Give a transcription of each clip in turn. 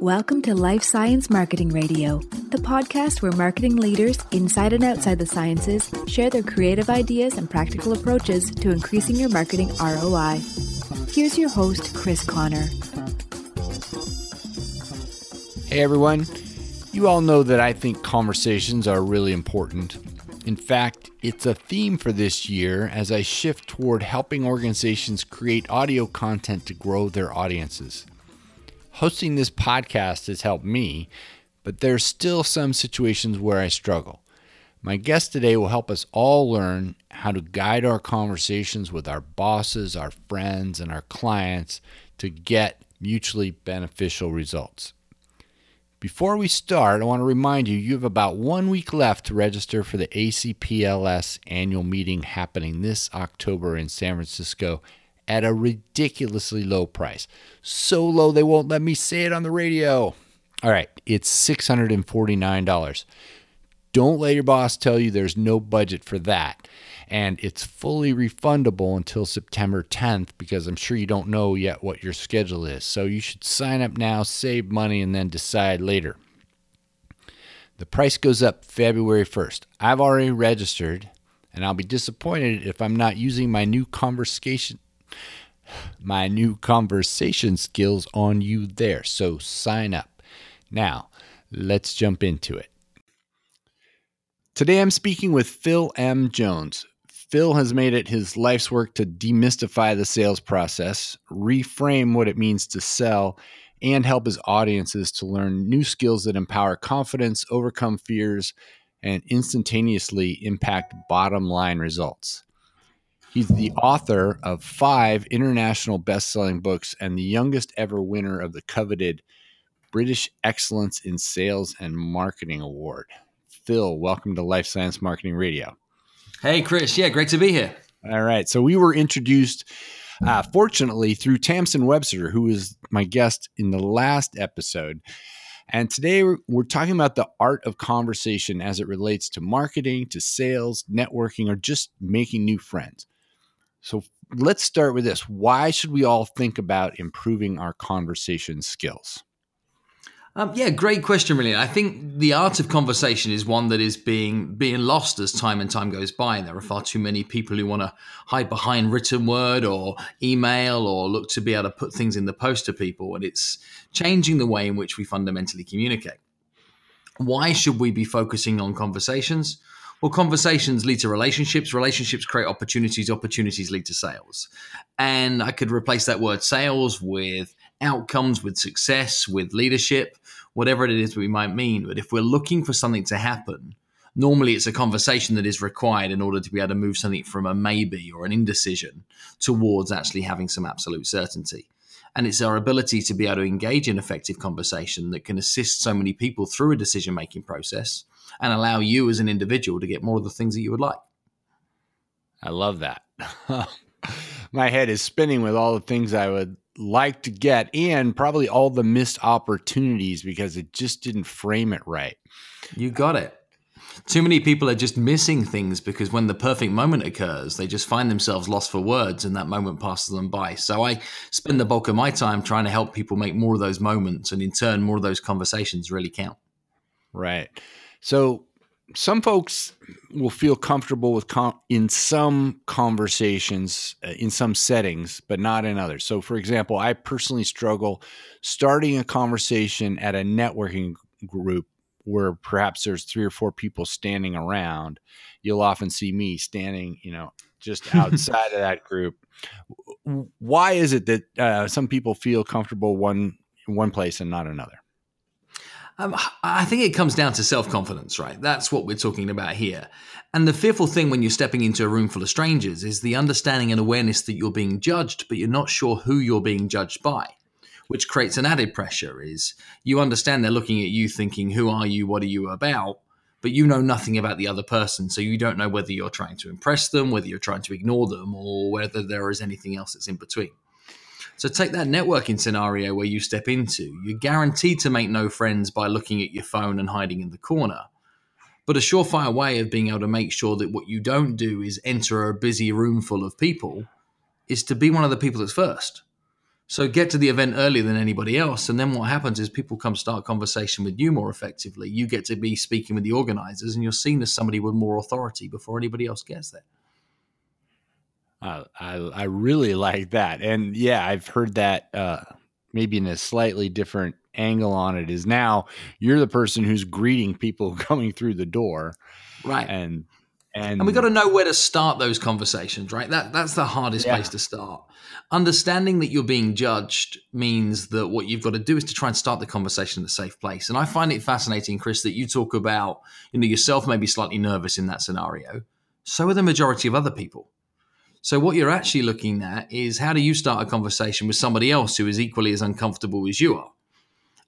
Welcome to Life Science Marketing Radio, the podcast where marketing leaders inside and outside the sciences share their creative ideas and practical approaches to increasing your marketing ROI. Here's your host, Chris Conner. Hey everyone. You all know that I think conversations are really important. In fact, it's a theme for this year as I shift toward helping organizations create audio content to grow their audiences. Hosting this podcast has helped me, but there's still some situations where I struggle. My guest today will help us all learn how to guide our conversations with our bosses, our friends, and our clients to get mutually beneficial results. Before we start, I want to remind you you have about one week left to register for the ACPLS annual meeting happening this October in San Francisco at a ridiculously low price. So low they won't let me say it on the radio. All right, it's $649. Don't let your boss tell you there's no budget for that. And it's fully refundable until September 10th because I'm sure you don't know yet what your schedule is. So you should sign up now, save money, and then decide later. The price goes up February 1st. I've already registered, and I'll be disappointed if I'm not using my new conversation my new conversation skills on you there. So sign up. Now, let's jump into it. Today I'm speaking with Phil M. Jones. Phil has made it his life's work to demystify the sales process, reframe what it means to sell, and help his audiences to learn new skills that empower confidence, overcome fears, and instantaneously impact bottom line results. He's the author of five international best selling books and the youngest ever winner of the coveted British Excellence in Sales and Marketing Award. Phil, welcome to Life Science Marketing Radio. Hey, Chris. Yeah, great to be here. All right. So we were introduced, uh, fortunately, through Tamsen Webster, who was my guest in the last episode. And today we're talking about the art of conversation as it relates to marketing, to sales, networking, or just making new friends. So let's start with this. Why should we all think about improving our conversation skills? Um, yeah, great question, really. I think the art of conversation is one that is being being lost as time and time goes by. And there are far too many people who want to hide behind written word or email or look to be able to put things in the post to people. And it's changing the way in which we fundamentally communicate. Why should we be focusing on conversations? Well, conversations lead to relationships. Relationships create opportunities. Opportunities lead to sales. And I could replace that word sales with outcomes, with success, with leadership, whatever it is we might mean. But if we're looking for something to happen, normally it's a conversation that is required in order to be able to move something from a maybe or an indecision towards actually having some absolute certainty. And it's our ability to be able to engage in effective conversation that can assist so many people through a decision making process and allow you as an individual to get more of the things that you would like. I love that. My head is spinning with all the things I would like to get and probably all the missed opportunities because it just didn't frame it right. You got it. Too many people are just missing things because when the perfect moment occurs, they just find themselves lost for words and that moment passes them by. So I spend the bulk of my time trying to help people make more of those moments and in turn, more of those conversations really count. Right. So some folks will feel comfortable with com- in some conversations uh, in some settings but not in others. So for example i personally struggle starting a conversation at a networking group where perhaps there's three or four people standing around. You'll often see me standing you know just outside of that group. Why is it that uh, some people feel comfortable one one place and not another um, I think it comes down to self confidence, right? That's what we're talking about here. And the fearful thing when you're stepping into a room full of strangers is the understanding and awareness that you're being judged, but you're not sure who you're being judged by, which creates an added pressure. Is you understand they're looking at you thinking, who are you? What are you about? But you know nothing about the other person. So you don't know whether you're trying to impress them, whether you're trying to ignore them, or whether there is anything else that's in between. So take that networking scenario where you step into. You're guaranteed to make no friends by looking at your phone and hiding in the corner. But a surefire way of being able to make sure that what you don't do is enter a busy room full of people is to be one of the people that's first. So get to the event earlier than anybody else. And then what happens is people come start conversation with you more effectively. You get to be speaking with the organizers and you're seen as somebody with more authority before anybody else gets there. I, I, I really like that. And yeah, I've heard that uh, maybe in a slightly different angle on it is now you're the person who's greeting people coming through the door. Right. And and, and we got to know where to start those conversations, right? That that's the hardest yeah. place to start. Understanding that you're being judged means that what you've got to do is to try and start the conversation in a safe place. And I find it fascinating, Chris, that you talk about, you know, yourself may be slightly nervous in that scenario. So are the majority of other people. So what you're actually looking at is how do you start a conversation with somebody else who is equally as uncomfortable as you are?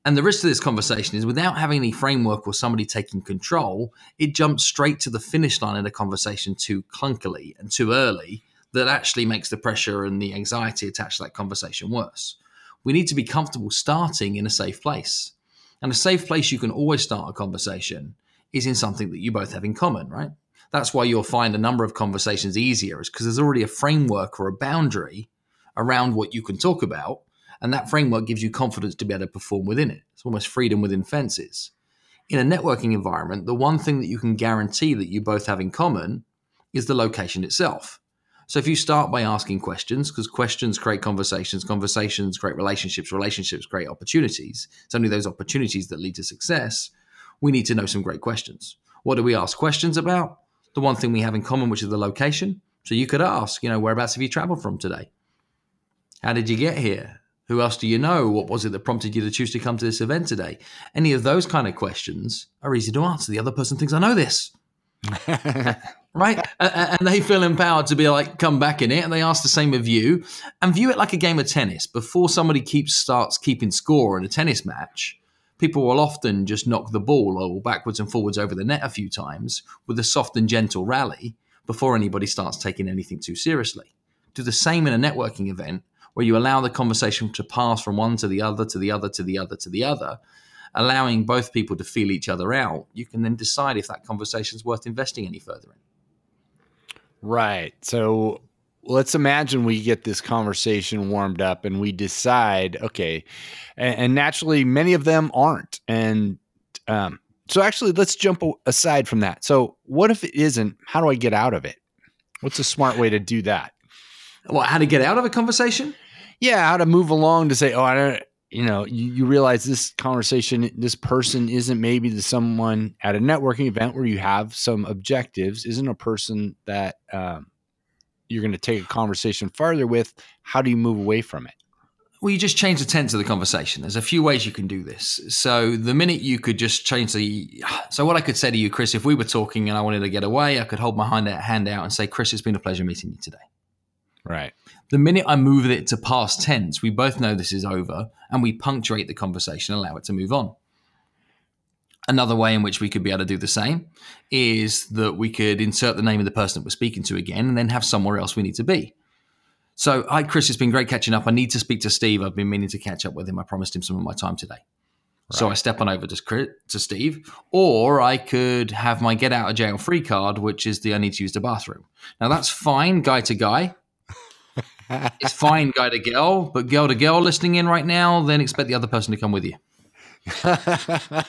And the rest of this conversation is without having any framework or somebody taking control, it jumps straight to the finish line in a conversation too clunkily and too early that actually makes the pressure and the anxiety attached to that conversation worse. We need to be comfortable starting in a safe place. And a safe place you can always start a conversation is in something that you both have in common, right? That's why you'll find a number of conversations easier, is because there's already a framework or a boundary around what you can talk about and that framework gives you confidence to be able to perform within it. It's almost freedom within fences. In a networking environment, the one thing that you can guarantee that you both have in common is the location itself. So if you start by asking questions, because questions create conversations, conversations create relationships, relationships create opportunities. It's only those opportunities that lead to success. We need to know some great questions. What do we ask questions about? The one thing we have in common, which is the location. So you could ask, you know, whereabouts have you traveled from today? How did you get here? Who else do you know? What was it that prompted you to choose to come to this event today? Any of those kind of questions are easy to answer. The other person thinks, I know this. right? And they feel empowered to be like, come back in it. And they ask the same of you and view it like a game of tennis. Before somebody keeps starts keeping score in a tennis match, people will often just knock the ball or backwards and forwards over the net a few times with a soft and gentle rally before anybody starts taking anything too seriously. Do the same in a networking event where you allow the conversation to pass from one to the other, to the other, to the other, to the other, allowing both people to feel each other out, you can then decide if that conversation is worth investing any further in. Right. So let's imagine we get this conversation warmed up and we decide, okay, and, and naturally, many of them aren't. And um, so, actually, let's jump aside from that. So, what if it isn't? How do I get out of it? What's a smart way to do that? Well, how to get out of a conversation? yeah, how to move along to say, oh, I don't, you know, you, you realize this conversation, this person isn't maybe the someone at a networking event where you have some objectives, isn't a person that um, you're going to take a conversation farther with. How do you move away from it? Well, you just change the tense of the conversation. There's a few ways you can do this. So the minute you could just change the, so what I could say to you, Chris, if we were talking and I wanted to get away, I could hold my hand out and say, Chris, it's been a pleasure meeting you today. Right. The minute I move it to past tense, we both know this is over and we punctuate the conversation, allow it to move on. Another way in which we could be able to do the same is that we could insert the name of the person that we're speaking to again and then have somewhere else we need to be. So, hi, Chris, it's been great catching up. I need to speak to Steve. I've been meaning to catch up with him. I promised him some of my time today. Right. So I step on over to, to Steve, or I could have my get out of jail free card, which is the I need to use the bathroom. Now that's fine, guy to guy it's fine, guy to girl, but girl to girl listening in right now, then expect the other person to come with you.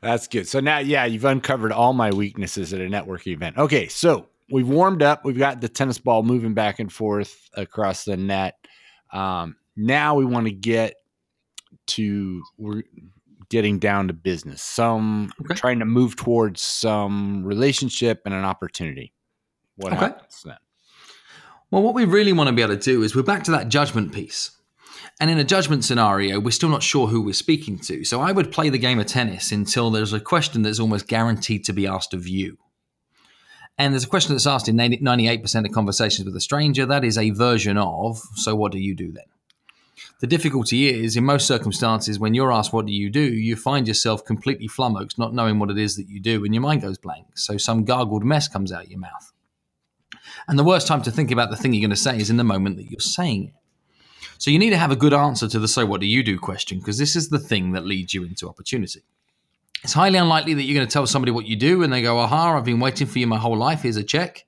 That's good. So now, yeah, you've uncovered all my weaknesses at a networking event. Okay, so we've warmed up. We've got the tennis ball moving back and forth across the net. Um, now we want to get to we're getting down to business. Some okay. trying to move towards some relationship and an opportunity. What okay. happens then? Well, what we really want to be able to do is we're back to that judgment piece. And in a judgment scenario, we're still not sure who we're speaking to. So I would play the game of tennis until there's a question that's almost guaranteed to be asked of you. And there's a question that's asked in 98% of conversations with a stranger. That is a version of, so what do you do then? The difficulty is, in most circumstances, when you're asked, what do you do, you find yourself completely flummoxed, not knowing what it is that you do, and your mind goes blank. So some gargled mess comes out your mouth. And the worst time to think about the thing you're going to say is in the moment that you're saying it. So you need to have a good answer to the so what do you do question because this is the thing that leads you into opportunity. It's highly unlikely that you're going to tell somebody what you do and they go, aha, I've been waiting for you my whole life. Here's a check.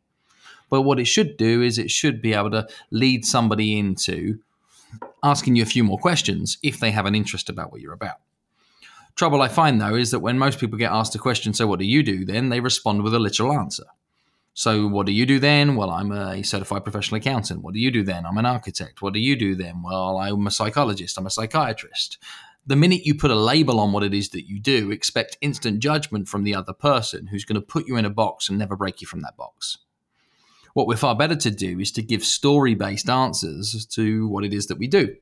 But what it should do is it should be able to lead somebody into asking you a few more questions if they have an interest about what you're about. Trouble I find though is that when most people get asked a question, so what do you do? Then they respond with a literal answer. So, what do you do then? Well, I'm a certified professional accountant. What do you do then? I'm an architect. What do you do then? Well, I'm a psychologist. I'm a psychiatrist. The minute you put a label on what it is that you do, expect instant judgment from the other person who's going to put you in a box and never break you from that box. What we're far better to do is to give story based answers to what it is that we do.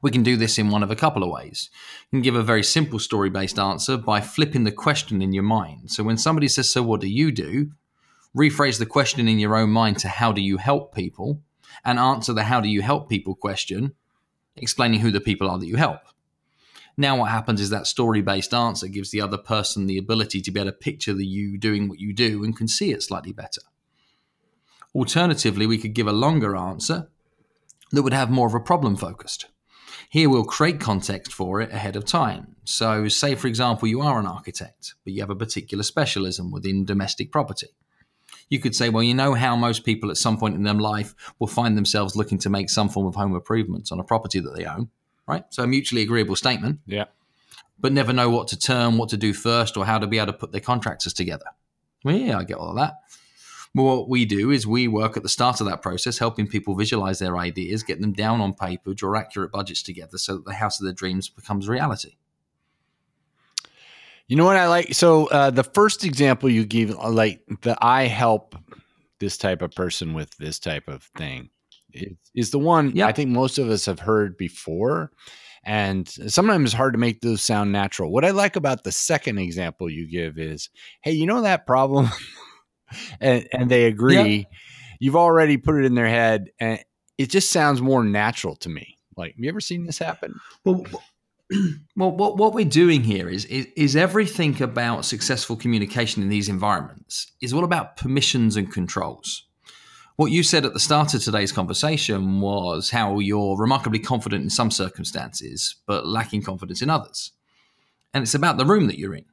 We can do this in one of a couple of ways. You can give a very simple story based answer by flipping the question in your mind. So when somebody says, So what do you do? Rephrase the question in your own mind to how do you help people and answer the how do you help people question, explaining who the people are that you help. Now, what happens is that story based answer gives the other person the ability to be able to picture the you doing what you do and can see it slightly better. Alternatively, we could give a longer answer that would have more of a problem focused. Here we'll create context for it ahead of time. So, say for example, you are an architect, but you have a particular specialism within domestic property you could say, well, you know how most people at some point in their life will find themselves looking to make some form of home improvements on a property that they own, right? So a mutually agreeable statement. Yeah. But never know what to turn, what to do first, or how to be able to put their contractors together. Well, yeah, I get all of that. But what we do is we work at the start of that process, helping people visualize their ideas, get them down on paper, draw accurate budgets together so that the house of their dreams becomes reality. You know what I like? So uh, the first example you gave, uh, like the I help this type of person with this type of thing, is, is the one I think most of us have heard before. And sometimes it's hard to make those sound natural. What I like about the second example you give is, hey, you know that problem? and, and they agree. You've already put it in their head, and it just sounds more natural to me. Like, have you ever seen this happen? Well, well, what, what we're doing here is, is, is everything about successful communication in these environments is all about permissions and controls. What you said at the start of today's conversation was how you're remarkably confident in some circumstances, but lacking confidence in others. And it's about the room that you're in.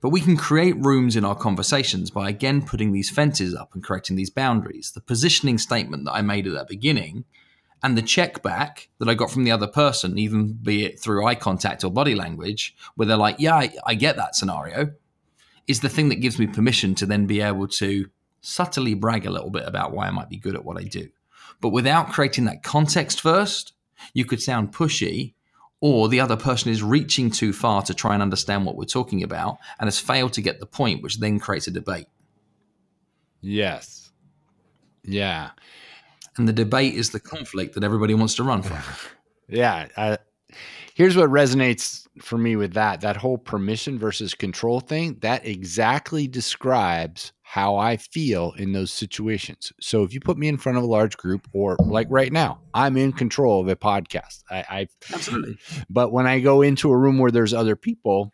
But we can create rooms in our conversations by again putting these fences up and creating these boundaries. The positioning statement that I made at the beginning and the check back that I got from the other person, even be it through eye contact or body language, where they're like, yeah, I, I get that scenario, is the thing that gives me permission to then be able to subtly brag a little bit about why I might be good at what I do. But without creating that context first, you could sound pushy, or the other person is reaching too far to try and understand what we're talking about and has failed to get the point, which then creates a debate. Yes. Yeah and the debate is the conflict that everybody wants to run from. Yeah. Uh, here's what resonates for me with that that whole permission versus control thing that exactly describes how I feel in those situations. So if you put me in front of a large group, or like right now, I'm in control of a podcast. I, I absolutely. But when I go into a room where there's other people,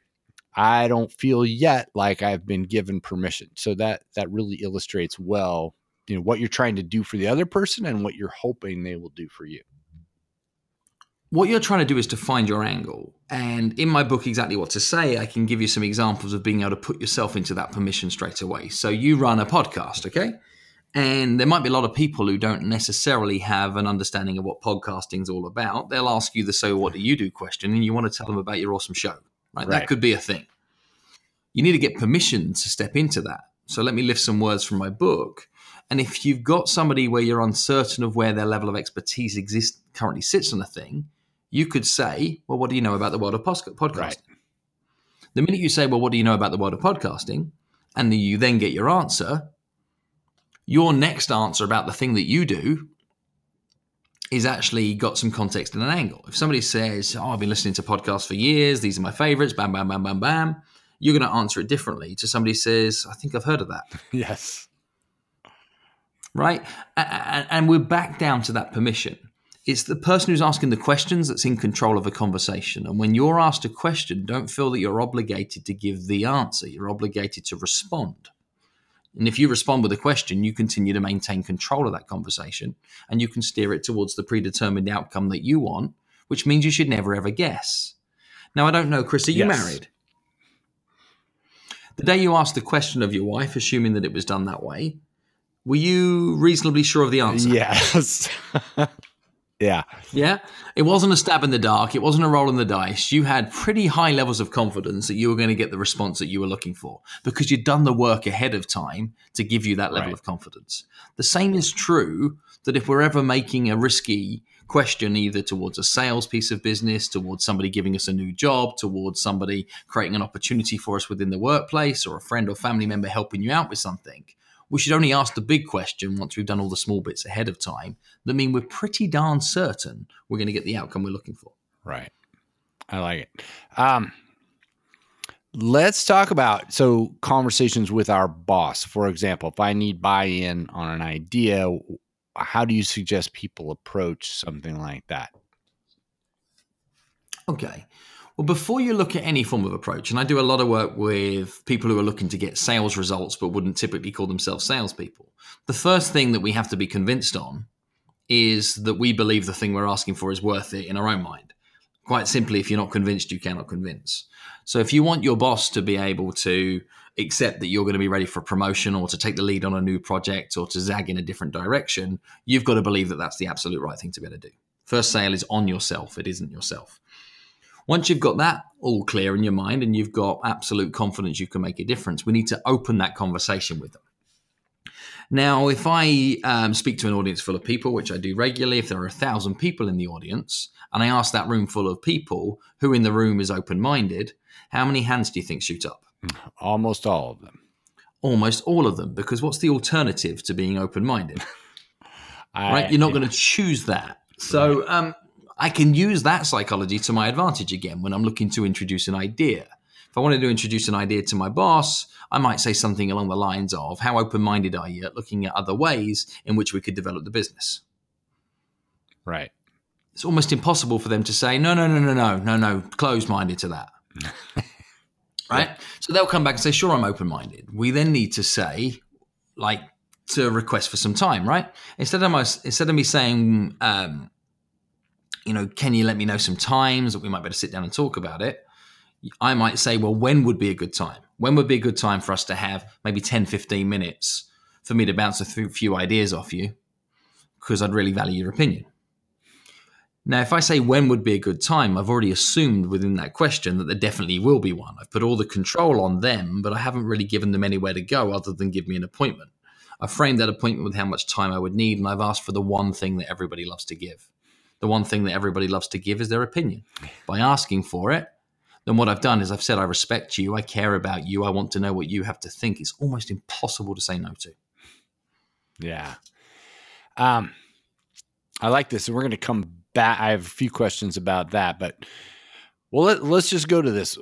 I don't feel yet like I've been given permission. So that that really illustrates well you know what you're trying to do for the other person and what you're hoping they will do for you. What you're trying to do is to find your angle. And in my book exactly what to say i can give you some examples of being able to put yourself into that permission straight away. So you run a podcast okay? And there might be a lot of people who don't necessarily have an understanding of what podcasting is all about. They'll ask you the so what do you do question and you want to tell them about your awesome show right, right. that could be a thing. You need to get permission to step into that. So let me lift some words from my book and if you've got somebody where you're uncertain of where their level of expertise exists currently sits on a thing, you could say, "Well, what do you know about the world of podcasting?" Right. The minute you say, "Well, what do you know about the world of podcasting?" and you then get your answer, your next answer about the thing that you do is actually got some context and an angle. If somebody says, "Oh, I've been listening to podcasts for years. These are my favorites," bam, bam, bam, bam, bam, you're going to answer it differently to somebody says, "I think I've heard of that." yes right? And we're back down to that permission. It's the person who's asking the questions that's in control of a conversation. And when you're asked a question, don't feel that you're obligated to give the answer. You're obligated to respond. And if you respond with a question, you continue to maintain control of that conversation and you can steer it towards the predetermined outcome that you want, which means you should never ever guess. Now, I don't know, Chris, are you yes. married? The day you asked the question of your wife, assuming that it was done that way, Were you reasonably sure of the answer? Yes. yeah. Yeah. It wasn't a stab in the dark. It wasn't a roll in the dice. You had pretty high levels of confidence that you were going to get the response that you were looking for because you'd done the work ahead of time to give you that level Right. of confidence. The same is true that if we're ever making a risky question, either towards a sales piece of business, towards somebody giving us a new job, towards somebody creating an opportunity for us within the workplace, or a friend or family member helping you out with something, we should only ask the big question once we've done all the small bits ahead of time that mean we're pretty darn certain we're going to get the outcome we're looking for. Right. I like it. Um, let's talk about so conversations with our boss. For example, if I need buy-in on an idea, how do you suggest people approach something like that? Okay. Well, before you look at any form of approach, and I do a lot of work with people who are looking to get sales results but wouldn't typically call themselves salespeople, the first thing that we have to be convinced on is that we believe the thing we're asking for is worth it in our own mind. Quite simply, if you're not convinced, you cannot convince. So if you want your boss to be able to accept that you're going to be ready for promotion or to take the lead on a new project or to zag in a different direction, you've got to believe that that's the absolute right thing to be able to do. First sale is on yourself, it isn't yourself. Once you've got that all clear in your mind and you've got absolute confidence you can make a difference, we need to open that conversation with them. Now, if I um, speak to an audience full of people, which I do regularly, if there are a thousand people in the audience, and I ask that room full of people who in the room is open minded, how many hands do you think shoot up? Almost all of them. Almost all of them, because what's the alternative to being open minded? Right? You're not going to choose that. So um, I can use that psychology to my advantage again when I'm looking to introduce an idea. If I wanted to introduce an idea to my boss, I might say something along the lines of, How open minded are you at looking at other ways in which we could develop the business? Right. It's almost impossible for them to say, No, no, no, no, no, no, no, closed minded to that. right? So they'll come back and say, Sure, I'm open minded. We then need to say, like, to request for some time, right? Instead of my, instead of me saying, um, you know, can you let me know some times that we might better sit down and talk about it? I might say, well, when would be a good time? When would be a good time for us to have maybe 10, 15 minutes for me to bounce a few ideas off you? Because I'd really value your opinion. Now, if I say when would be a good time, I've already assumed within that question that there definitely will be one. I've put all the control on them, but I haven't really given them anywhere to go other than give me an appointment. I framed that appointment with how much time I would need, and I've asked for the one thing that everybody loves to give. The one thing that everybody loves to give is their opinion. By asking for it, then what I've done is I've said, I respect you, I care about you, I want to know what you have to think. It's almost impossible to say no to. Yeah. Um, I like this, and we're going to come back. I have a few questions about that, but well, let, let's just go to this.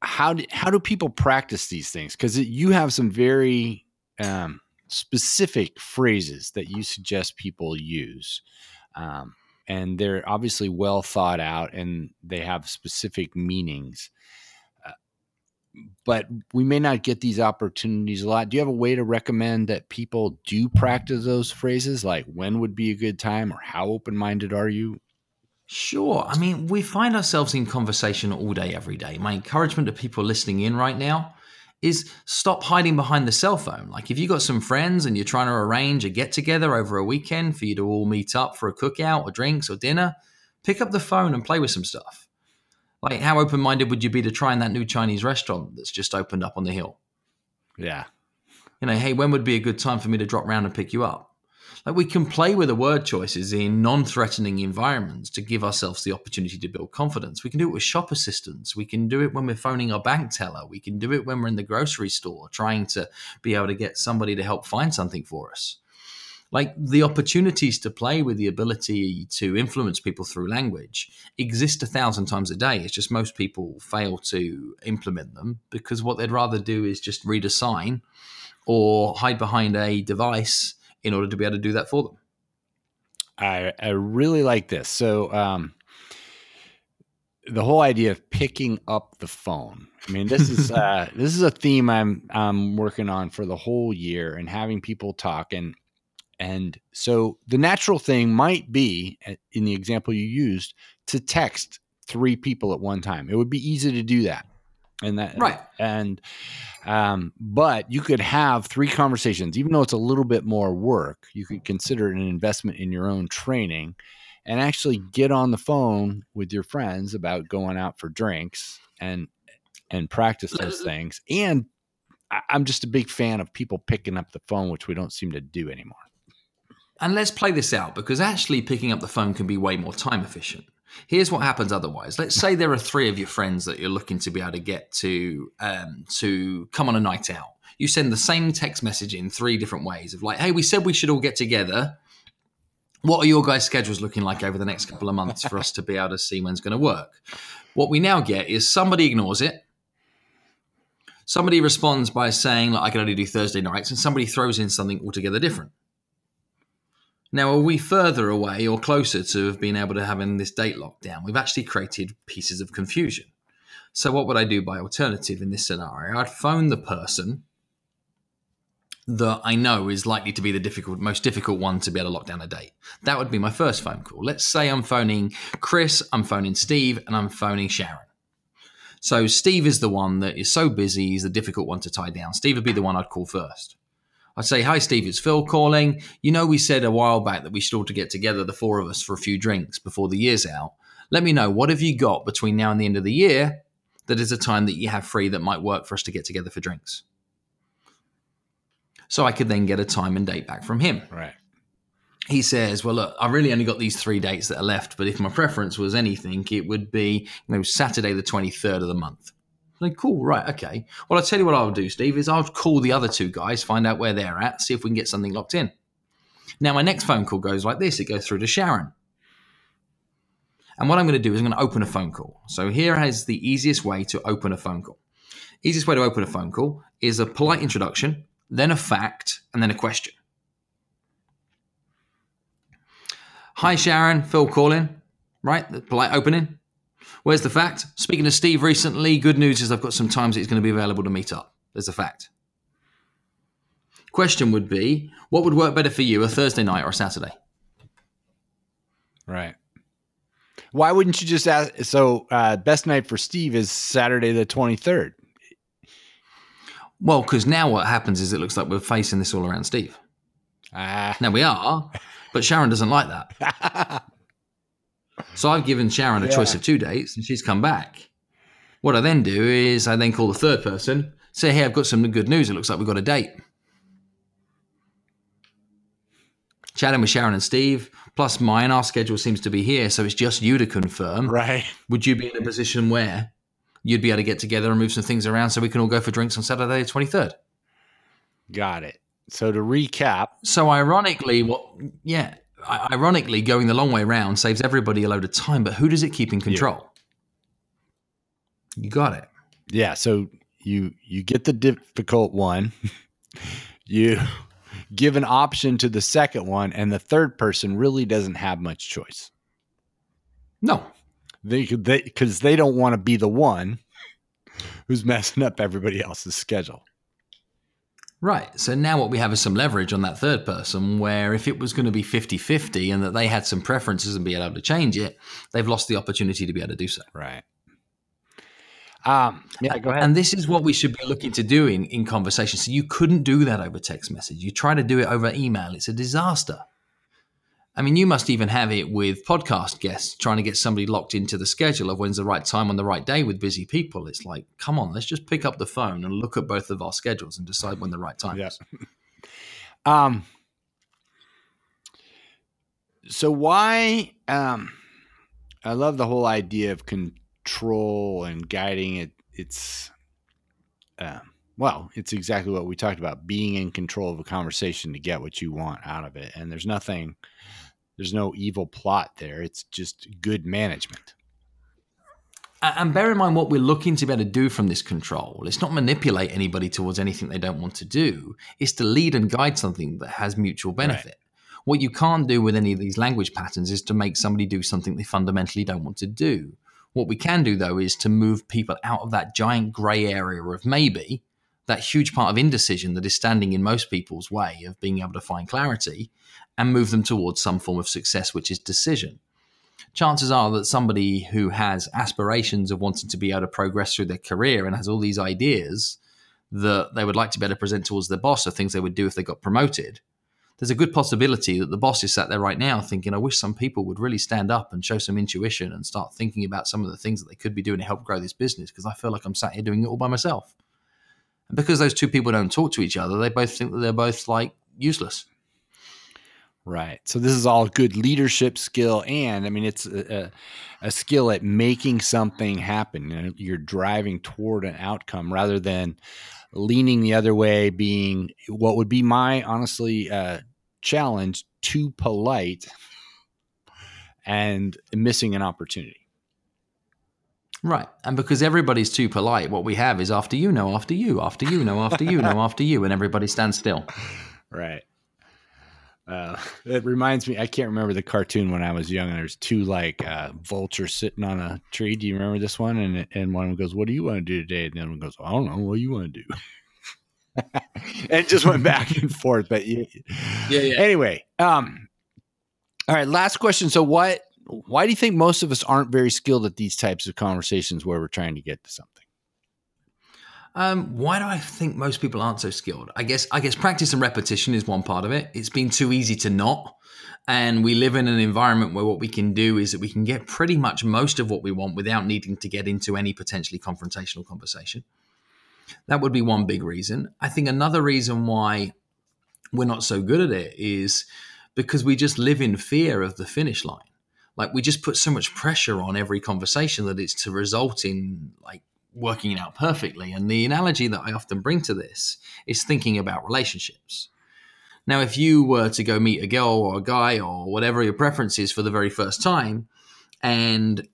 How do how do people practice these things? Because you have some very um, specific phrases that you suggest people use, um, and they're obviously well thought out, and they have specific meanings uh, but we may not get these opportunities a lot. Do you have a way to recommend that people do practice those phrases like when would be a good time or how open minded are you? Sure. I mean, we find ourselves in conversation all day, every day. My encouragement to people listening in right now is stop hiding behind the cell phone. Like if you got some friends and you're trying to arrange a get together over a weekend for you to all meet up for a cookout or drinks or dinner, pick up the phone and play with some stuff. Like how open minded would you be to trying that new Chinese restaurant that's just opened up on the hill? Yeah. You know, hey, when would be a good time for me to drop round and pick you up? Like we can play with the word choices in non-threatening environments to give ourselves the opportunity to build confidence. We can do it with shop assistants. We can do it when we're phoning our bank teller. We can do it when we're in the grocery store trying to be able to get somebody to help find something for us. Like the opportunities to play with the ability to influence people through language exist a thousand times a day. It's just most people fail to implement them because what they'd rather do is just read a sign or hide behind a device in order to be able to do that for them. I, I really like this. So, um, the whole idea of picking up the phone. I mean, this is uh, this is a theme I'm I'm working on for the whole year and having people talk and and so the natural thing might be uh, in the example you used to text three people at one time. It would be easy to do that. And that Right. and um, but you could have three conversations even though it's a little bit more work you could consider it an investment in your own training and actually get on the phone with your friends about going out for drinks and and practice those things and i'm just a big fan of people picking up the phone which we don't seem to do anymore And let's play this out because actually picking up the phone can be way more time efficient. Here's what happens otherwise. Let's say there are three of your friends that you're looking to be able to get to um, to come on a night out. You send the same text message in three different ways of like, hey, we said we should all get together. What are your guys' schedules looking like over the next couple of months for us to be able to see when's going to work? What we now get is somebody ignores it. Somebody responds by saying, like, I can only do Thursday nights, and somebody throws in something altogether different. Now, are we further away or closer to been able to having this date locked down? We've actually created pieces of confusion. So, what would I do by alternative in this scenario? I'd phone the person that I know is likely to be the difficult, most difficult one to be able to lock down a date. That would be my first phone call. Let's say I'm phoning Chris, I'm phoning Steve, and I'm phoning Sharon. So, Steve is the one that is so busy, he's the difficult one to tie down. Steve would be the one I'd call first. I'd say, Hi, Steve, it's Phil calling. You know, we said a while back that we should all to get together, the four of us, for a few drinks before the year's out. Let me know, what have you got between now and the end of the year that is a time that you have free that might work for us to get together for drinks? So I could then get a time and date back from him. right He says, Well, look, I've really only got these three dates that are left, but if my preference was anything, it would be you know, Saturday, the 23rd of the month. Like, cool, right, okay. Well, I'll tell you what I'll do, Steve, is I'll call the other two guys, find out where they're at, see if we can get something locked in. Now, my next phone call goes like this it goes through to Sharon. And what I'm going to do is I'm going to open a phone call. So here is the easiest way to open a phone call. Easiest way to open a phone call is a polite introduction, then a fact, and then a question. Hi, Sharon. Phil calling. Right? The polite opening. Where's the fact? Speaking to Steve recently, good news is I've got some times that he's going to be available to meet up. There's a fact. Question would be what would work better for you, a Thursday night or a Saturday? Right. Why wouldn't you just ask? So, uh, best night for Steve is Saturday the 23rd. Well, because now what happens is it looks like we're facing this all around Steve. Ah. Now we are, but Sharon doesn't like that. So I've given Sharon a choice of two dates and she's come back. What I then do is I then call the third person, say, hey, I've got some good news. It looks like we've got a date. Chatting with Sharon and Steve, plus mine, our schedule seems to be here. So it's just you to confirm. right. Would you be in a position where you'd be able to get together and move some things around so we can all go for drinks on Saturday the 23rd? Got it. So, to recap, So ironically, what? Yeah, ironically, going the long way round saves everybody a load of time. But who does it keep in control? You got it. yeah. So, you you get the difficult one, you give an option to the second one, and the third person really doesn't have much choice. No, They they because they don't want to be the one who's messing up everybody else's schedule. Right. So now what we have is some leverage on that third person. Where if it was going to be 50-50 and that they had some preferences and be able to change it, they've lost the opportunity to be able to do so. Right. Um. Yeah. Go ahead. And this is what we should be looking to do in, in conversation. So you couldn't do that over text message. You try to do it over email, it's a disaster. I mean, you must even have it with podcast guests trying to get somebody locked into the schedule of when's the right time on the right day with busy people. It's like, come on, let's just pick up the phone and look at both of our schedules and decide when the right time Yeah. is. Um. So why? Um. I love the whole idea of control and guiding it. It's. Um. Well, it's exactly what we talked about: being in control of a conversation to get what you want out of it. And there's nothing. There's no evil plot there. It's just good management. And bear in mind what we're looking to be able to do from this control. It's not manipulate anybody towards anything they don't want to do. It's to lead and guide something that has mutual benefit. What you can't do with any of these language patterns is to make somebody do something they fundamentally don't want to do. What we can do, though, is to move people out of that giant grey area of maybe, that huge part of indecision that is standing in most people's way of being able to find clarity, and move them towards some form of success, which is decision. chances are that somebody who has aspirations of wanting to be able to progress through their career and has all these ideas that they would like to be able to present towards their boss or things they would do if they got promoted, there's a good possibility that the boss is sat there right now thinking, I wish some people would really stand up and show some intuition and start thinking about some of the things that they could be doing to help grow this business because I feel like I'm sat here doing it all by myself. Because those two people don't talk to each other, they both think that they're both like useless. Right. So this is all good leadership skill, and I mean it's a, a skill at making something happen. You're driving toward an outcome rather than leaning the other way, being what would be my honestly uh, challenge, too polite, and missing an opportunity. Right. And because everybody's too polite, what we have is after you, no, after you, after you, no, after you, no, after you, and everybody stands still. Right. Uh, it reminds me. I can't remember the cartoon when I was young. And there's two like uh, vultures sitting on a tree. Do you remember this one? And and one of them goes, "What do you want to do today?" And the other one goes, "I don't know. What do you want to do?" and it just went back and forth. But yeah, yeah, yeah. Anyway, um, all right. Last question. So, what? Why do you think most of us aren't very skilled at these types of conversations where we're trying to get to something? Um, why do I think most people aren't so skilled? I guess I guess practice and repetition is one part of it. It's been too easy to not. And we live in an environment where what we can do is that we can get pretty much most of what we want without needing to get into any potentially confrontational conversation. That would be one big reason. I think another reason why we're not so good at it is because we just live in fear of the finish line. Like we just put so much pressure on every conversation that it's to result in like working it out perfectly. And the analogy that I often bring to this is thinking about relationships. Now, if you were to go meet a girl or a guy or whatever your preference is for the very first time, and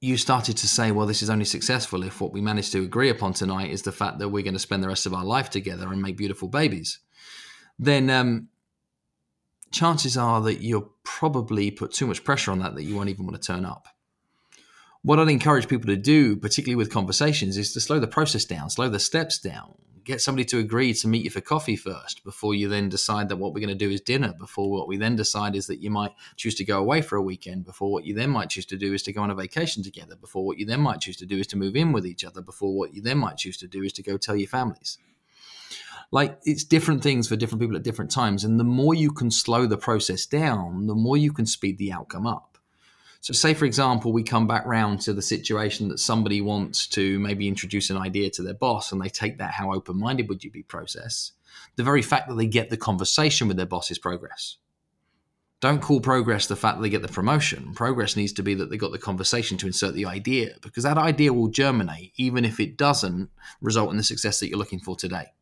you started to say, well, this is only successful if what we managed to agree upon tonight is the fact that we're going to spend the rest of our life together and make beautiful babies, then um, chances are that you'll probably put too much pressure on that that you won't even want to turn up what I'd encourage people to do, particularly with conversations, is to slow the process down, slow the steps down. Get somebody to agree to meet you for coffee first before you then decide that what we're going to do is dinner, before what we then decide is that you might choose to go away for a weekend, before what you then might choose to do is to go on a vacation together, before what you then might choose to do is to move in with each other, before what you then might choose to do is to go tell your families. Like it's different things for different people at different times. And the more you can slow the process down, the more you can speed the outcome up. So, say for example, we come back round to the situation that somebody wants to maybe introduce an idea to their boss, and they take that how open minded would you be process. The very fact that they get the conversation with their boss is progress. Don't call progress the fact that they get the promotion. Progress needs to be that they got the conversation to insert the idea, because that idea will germinate even if it doesn't result in the success that you're looking for today.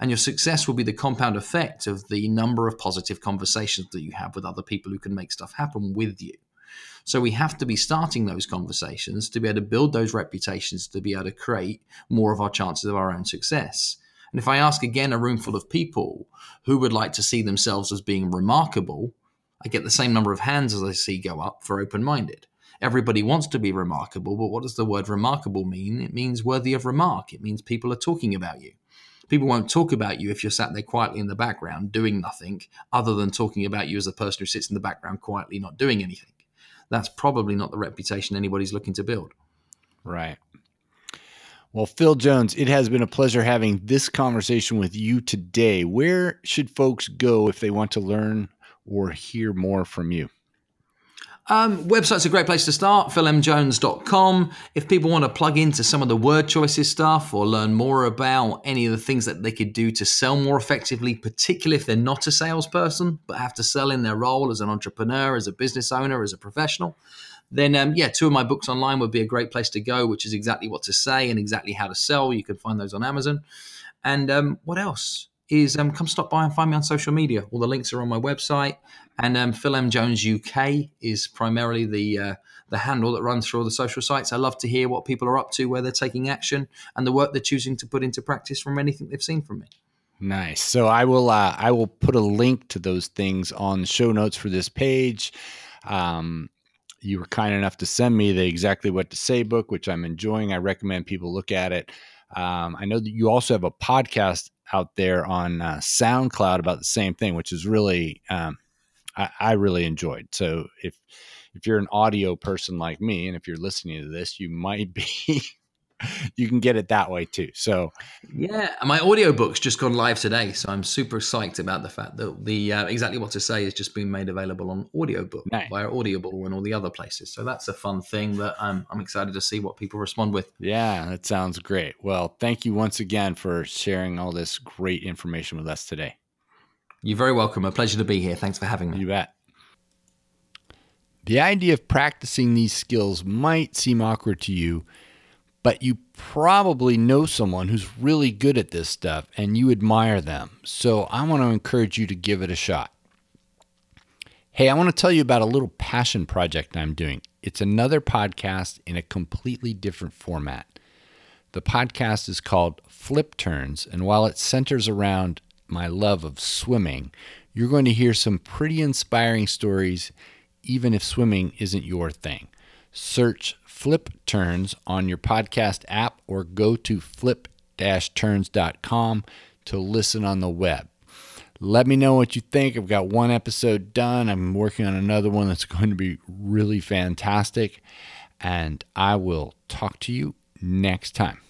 And your success will be the compound effect of the number of positive conversations that you have with other people who can make stuff happen with you. So we have to be starting those conversations to be able to build those reputations, to be able to create more of our chances of our own success. And if I ask again a room full of people who would like to see themselves as being remarkable, I get the same number of hands as I see go up for open minded. Everybody wants to be remarkable, but what does the word remarkable mean? It means worthy of remark. It means people are talking about you. People won't talk about you if you're sat there quietly in the background doing nothing other than talking about you as a person who sits in the background quietly not doing anything that's probably not the reputation anybody's looking to build. Right. Well, Phil Jones, it has been a pleasure having this conversation with you today. Where should folks go if they want to learn or hear more from you? Um, website's a great place to start, philmjones.com. If people want to plug into some of the word choices stuff or learn more about any of the things that they could do to sell more effectively, particularly if they're not a salesperson but have to sell in their role as an entrepreneur, as a business owner, as a professional, then um, yeah, two of my books online would be a great place to go, which is exactly what to say and exactly how to sell. You can find those on Amazon. And um, what else? Is um, come stop by and find me on social media. All the links are on my website. And um, Phil M Jones UK is primarily the uh, the handle that runs through all the social sites. I love to hear what people are up to, where they're taking action, and the work they're choosing to put into practice from anything they've seen from me. Nice. So I will uh, I will put a link to those things on the show notes for this page. Um, you were kind enough to send me the exactly what to say book, which I'm enjoying. I recommend people look at it. Um, I know that you also have a podcast out there on uh, SoundCloud about the same thing, which is really um, I, I really enjoyed. So if if you're an audio person like me, and if you're listening to this, you might be you can get it that way too. So yeah, my audiobook's just gone live today, so I'm super psyched about the fact that the uh, exactly what to say has just been made available on audiobook nice. via Audible and all the other places. So that's a fun thing that I'm I'm excited to see what people respond with. Yeah, that sounds great. Well, thank you once again for sharing all this great information with us today. You're very welcome. A pleasure to be here. Thanks for having me. You bet. The idea of practicing these skills might seem awkward to you but you probably know someone who's really good at this stuff and you admire them. So I want to encourage you to give it a shot. Hey, I want to tell you about a little passion project I'm doing. It's another podcast in a completely different format. The podcast is called Flip Turns, and while it centers around my love of swimming, you're going to hear some pretty inspiring stories, even if swimming isn't your thing. Search Flip Turns on your podcast app or go to flip turns.com to listen on the web. Let me know what you think. I've got one episode done. I'm working on another one that's going to be really fantastic. And I will talk to you next time.